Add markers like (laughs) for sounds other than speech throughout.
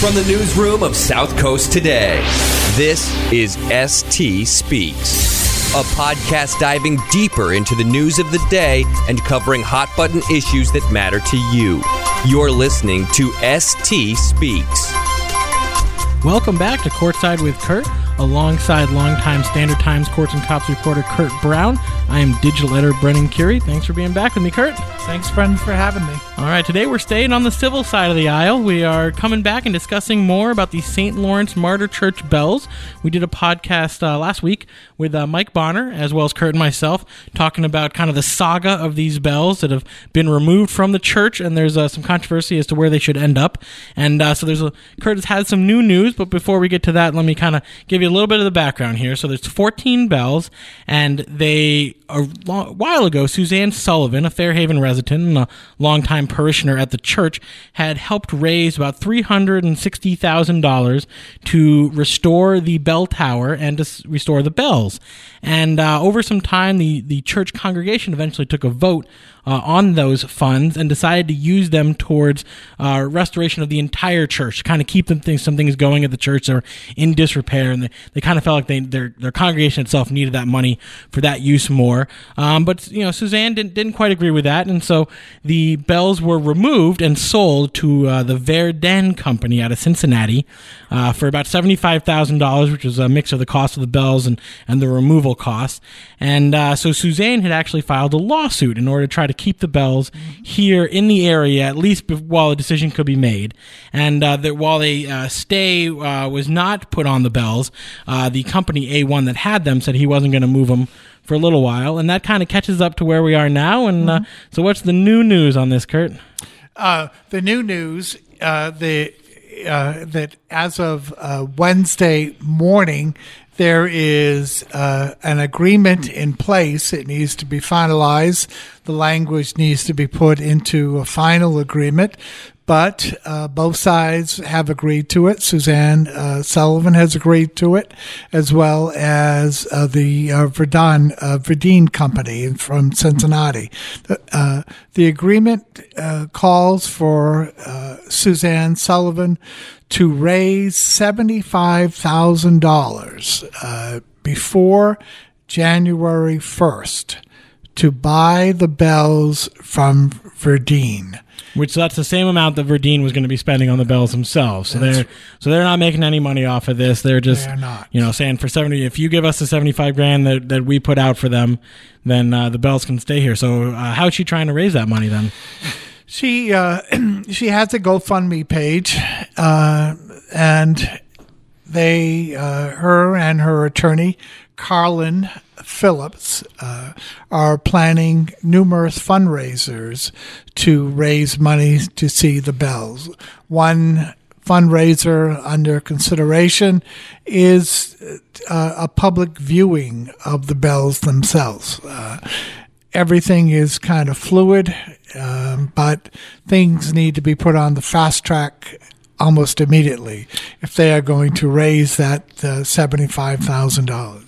From the newsroom of South Coast Today, this is ST Speaks, a podcast diving deeper into the news of the day and covering hot button issues that matter to you. You're listening to ST Speaks. Welcome back to Courtside with Curt alongside longtime Standard Times Courts and Cops reporter Curt Brown. I am digital editor Brendan Kurie. Thanks for being back with me, Curt. Thanks, Brendan, for having me. All right, today we're staying on the civil side of the aisle. We are coming back and discussing more about the St. Lawrence Martyr Church bells. We did a podcast uh, last week with uh, Mike Bonner, as well as Curt and myself, talking about kind of the saga of these bells that have been removed from the church, and there's uh, some controversy as to where they should end up. And uh, so there's a Curt has had some new news, but before we get to that, let me kind of give you a little bit of the background here. So there's 14 bells, and they a while ago, Suzanne Sullivan, a Fairhaven resident and a longtime parishioner at the church, had helped raise about $360,000 to restore the bell tower and to restore the bells. And uh, over some time, the, the church congregation eventually took a vote uh, on those funds and decided to use them towards uh, restoration of the entire church, to kind of keep them things, some things going at the church that were in disrepair, and they, they kind of felt like they, their their congregation itself needed that money for that use more. Um, but you know, Suzanne didn't didn't quite agree with that, and so the bells were removed and sold to uh, the Verdin Company out of Cincinnati uh, for about seventy five thousand dollars, which was a mix of the cost of the bells and and the removal costs. And uh, so Suzanne had actually filed a lawsuit in order to try to keep the bells here in the area, at least while a decision could be made. And uh, that while a uh, stay uh, was not put on the bells, uh, the company A1 that had them said he wasn't going to move them for a little while. And that kind of catches up to where we are now. And uh, mm-hmm. so, what's the new news on this, Curt? the new news, the uh, that as of uh, Wednesday morning, there is uh, an agreement in place. It needs to be finalized. The language needs to be put into a final agreement. But uh, both sides have agreed to it. Suzanne uh, Sullivan has agreed to it, as well as uh, the uh, Verdun, uh, Verdin Company from Cincinnati. Uh, the agreement calls for Suzanne Sullivan to raise $75,000 uh, before January 1st to buy the bells from Verdin. Which that's the same amount that Verdin was going to be spending on the bells themselves. So they're so they're not making any money off of this. They're just they're not. you know saying for seventy, if you give us the seventy five grand that, that we put out for them, then uh, the bells can stay here. So uh, how is she trying to raise that money then? She uh, (clears throat) she has a GoFundMe page, uh, and they uh, her and her attorney Carlin Phillips uh, are planning numerous fundraisers to raise money to see the bells. One fundraiser under consideration is uh, a public viewing of the bells themselves. Uh, everything is kind of fluid, um, but things need to be put on the fast track almost immediately if they are going to raise that uh, $75,000.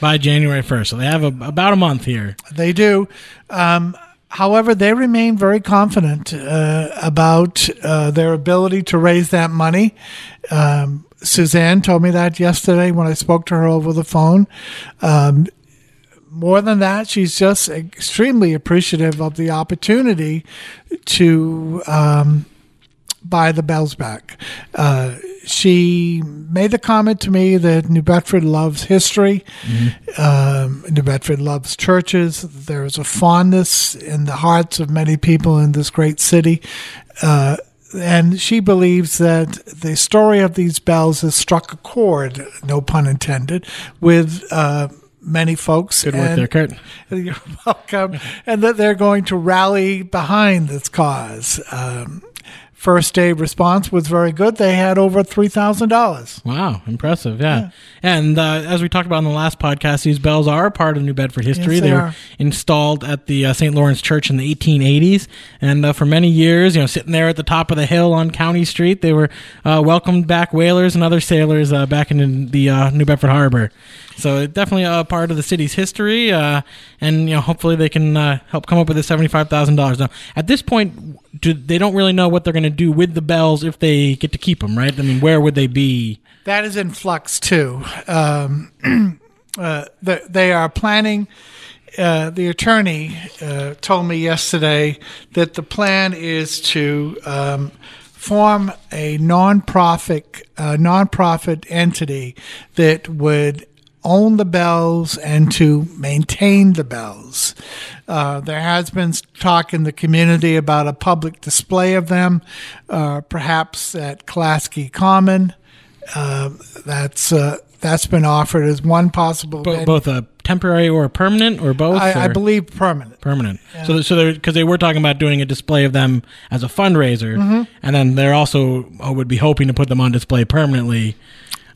By January 1st. So they have a, about a month here. They do. Um, however, they remain very confident uh, about uh, their ability to raise that money. Um, Suzanne told me that yesterday when I spoke to her over the phone. Um, more than that, she's just extremely appreciative of the opportunity to um, buy the bells back. Uh, she made the comment to me that New Bedford loves history. Um, New Bedford loves churches. There's a fondness in the hearts of many people in this great city. Uh, and she believes that the story of these bells has struck a chord, no pun intended, with uh, many folks. Good work and- there, Curt. (laughs) You're welcome. and that they're going to rally behind this cause. Um, first aid response was very good. They had over $3,000. Wow, impressive. Yeah. And uh, as we talked about in the last podcast, these bells are part of New Bedford history. Yes, they were are. installed at the uh, St. Lawrence Church in the 1880s. And uh, for many years, you know, sitting there at the top of the hill on County Street, they were uh, welcomed back whalers and other sailors uh, back in the uh, New Bedford Harbor. So definitely a part of the city's history. Uh, and, you know, hopefully they can uh, help come up with the $75,000. Now, at this point, do, they don't really know what they're going to do with the bells if they get to keep them, right? I mean, where would they be? That is in flux too. Um, (clears throat) uh, the, they are planning. Uh, the attorney uh, told me yesterday that the plan is to um, form a nonprofit uh, nonprofit entity that would own the bells and to maintain the bells. Uh, there has been talk in the community about a public display of them, uh, perhaps at Clasky Common. Uh, that's uh, that's been offered as one possible. Bo- both a temporary or a permanent or both? I, I believe permanent. permanent. So, so because they were talking about doing a display of them as a fundraiser, Mm-hmm. and then they're also uh, would be hoping to put them on display permanently,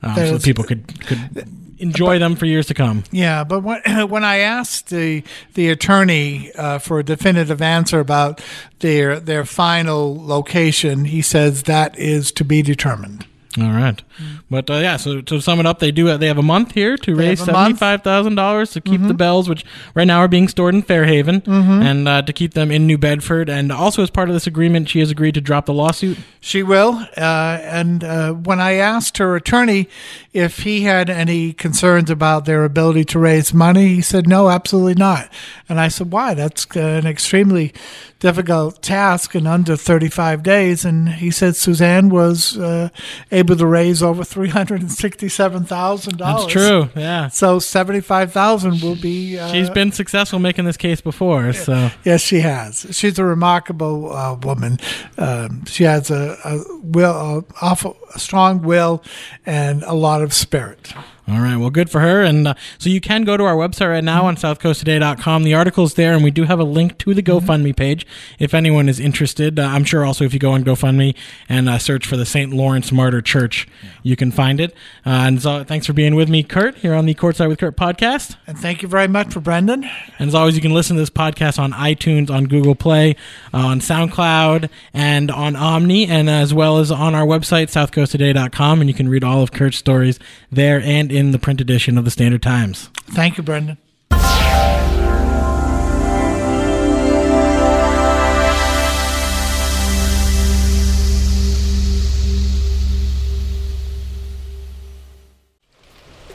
um, so people could could enjoy them for years to come. Yeah, but when (clears throat) when I asked the the attorney uh, for a definitive answer about their their final location, he says that is to be determined. All right, but uh, yeah. So to sum it up, they do they have a month here to raise have a month. five thousand dollars to keep the bells, which right now are being stored in Fairhaven, and uh, to keep them in New Bedford. And also as part of this agreement, she has agreed to drop the lawsuit. She will. Uh, and uh, when I asked her attorney if he had any concerns about their ability to raise money, he said, no, absolutely not. And I said, why? That's uh, an extremely difficult task in under 35 days. And he said Suzanne was uh, able to raise over $367,000. That's true. Yeah. So 75000 will be. Uh, She's been successful making this case before, so Yes, she has. She's a remarkable uh, woman. Um, she has a, a will, a, awful, a strong will, and a lot of spirit. All right. Well, good for her. And uh, so you can go to our website right now on southcoasttoday.com. The article's there, and we do have a link to the GoFundMe page if anyone is interested. Uh, I'm sure also if you go on GoFundMe and uh, search for the St. Lawrence Martyr Church, you can find it. Uh, and so thanks for being with me, Curt, here on the Courtside with Curt podcast. And thank you very much for Brendan. And as always, you can listen to this podcast on iTunes, on Google Play, uh, on SoundCloud, and on Omny, and as well as on our website, southcoasttoday.com. And you can read all of Curt's stories there and in the print edition of the Standard Times. Thank you, Brendan.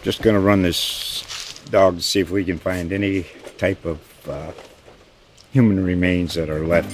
Just gonna run this dog to see if we can find any type of uh, human remains that are left.